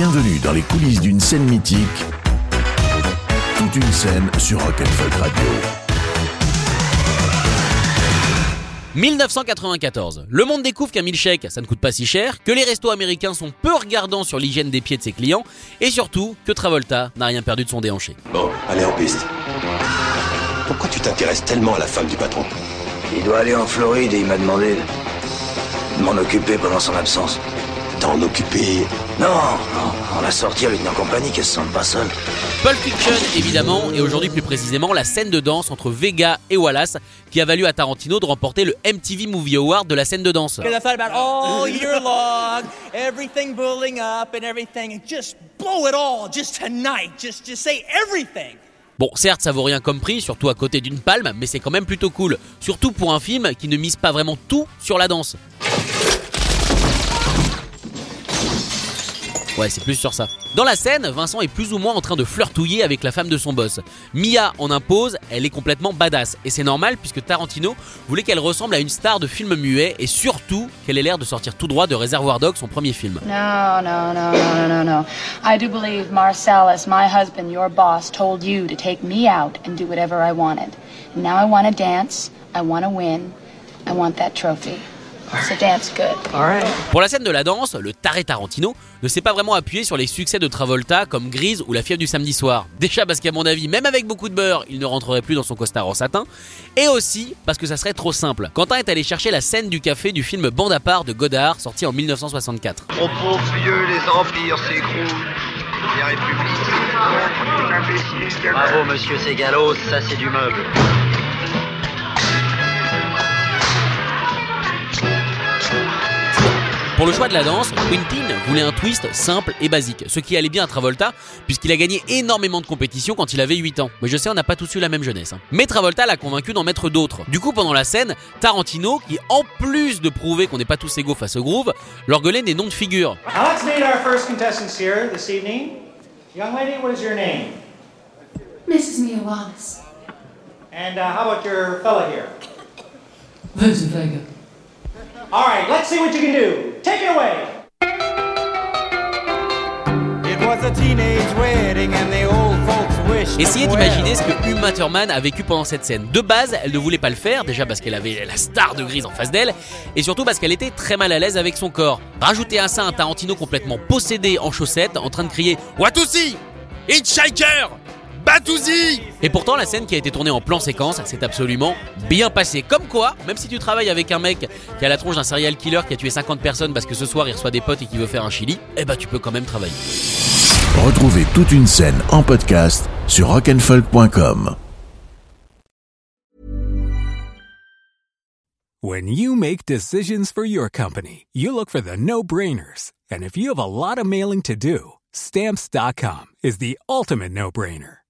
Bienvenue dans les coulisses d'une scène mythique. Toute une scène sur Rock'n'Folk Radio. 1994. Le monde découvre qu'un milkshake, ça ne coûte pas si cher, que les restos américains sont peu regardants sur l'hygiène des pieds de ses clients, et surtout que Travolta n'a rien perdu de son déhanché. Bon, allez en piste. Pourquoi tu t'intéresses tellement à la femme du patron? Il doit aller en Floride et il m'a demandé de m'en occuper pendant son absence. T'en occuper Non, non, on a sorti avec nos compagnies qu'elle se sente pas seule. Pulp Fiction, évidemment, et aujourd'hui plus précisément la scène de danse entre Vega et Wallace, qui a valu à Tarantino de remporter le MTV Movie Award de la scène de danse. I thought about all year long, everything building up and everything, and just blow it all, just tonight, just just say everything. Bon, certes, ça vaut rien comme prix, surtout à côté d'une palme, mais c'est quand même plutôt cool. Surtout pour un film qui ne mise pas vraiment tout sur la danse. Ouais, c'est plus sur ça. Dans la scène, Vincent est plus ou moins en train de flirtouiller avec la femme de son boss. Mia en impose, elle est complètement badass. Et c'est normal puisque Tarantino voulait qu'elle ressemble à une star de film muet et surtout qu'elle ait l'air de sortir tout droit de Reservoir Dogs, son premier film. No, no, no, no, no, no, no. I do believe Marcellus, my husband, your boss, told you to take me out and do whatever I wanted. And now I want to dance, I want to win, I want that trophy. Pour la scène de la danse, le taré Tarantino ne s'est pas vraiment appuyé sur les succès de Travolta comme Grise ou La fièvre du samedi soir. Déjà parce qu'à mon avis, même avec beaucoup de beurre, il ne rentrerait plus dans son costard en satin. Et aussi parce que ça serait trop simple. Quentin est allé chercher la scène du café du film Bande à part de Godard, sorti en 1964. Trop vieux, les empires s'écroulent. Les républiques. Bravo, monsieur Segalos, ça c'est du meuble. Pour le choix de la danse, Quentin voulait un twist simple et basique, ce qui allait bien à Travolta, puisqu'il a gagné énormément de compétitions quand il avait 8 ans. Mais je sais, on n'a pas tous eu la même jeunesse. hein. Mais Travolta l'a convaincu d'en mettre d'autres. Du coup, pendant la scène, Tarantino, qui en plus de prouver qu'on n'est pas tous égaux face au groove, leur gueulait des noms de figures. Now let's meet our first contestants here this evening. Young lady, what is your name? Mrs. Mia Wallace. And uh, how about your fella here? Vincent Vega. All right, let's see what you can do. Take it away. It was a teenage wedding and the old folks wished. Essayez d'imaginer ce que Uma Thurman a vécu pendant cette scène. De base, elle ne voulait pas le faire, déjà parce qu'elle avait la star de Grise en face d'elle, et surtout parce qu'elle était très mal à l'aise avec son corps. Rajoutez à ça un Tarantino complètement possédé en chaussettes, en train de crier Watusi Hitchhiker Batouzi Et pourtant, la scène qui a été tournée en plan séquence s'est absolument bien passée. Comme quoi, même si tu travailles avec un mec qui a la tronche d'un serial killer qui a tué 50 personnes parce que ce soir il reçoit des potes et qu'il veut faire un chili, eh ben tu peux quand même travailler. Retrouvez toute une scène en podcast sur rock'n'folk.com. When you make decisions for your company, you look for the no brainers. And if you have a lot of mailing to do, stamps.com is the ultimate no brainer.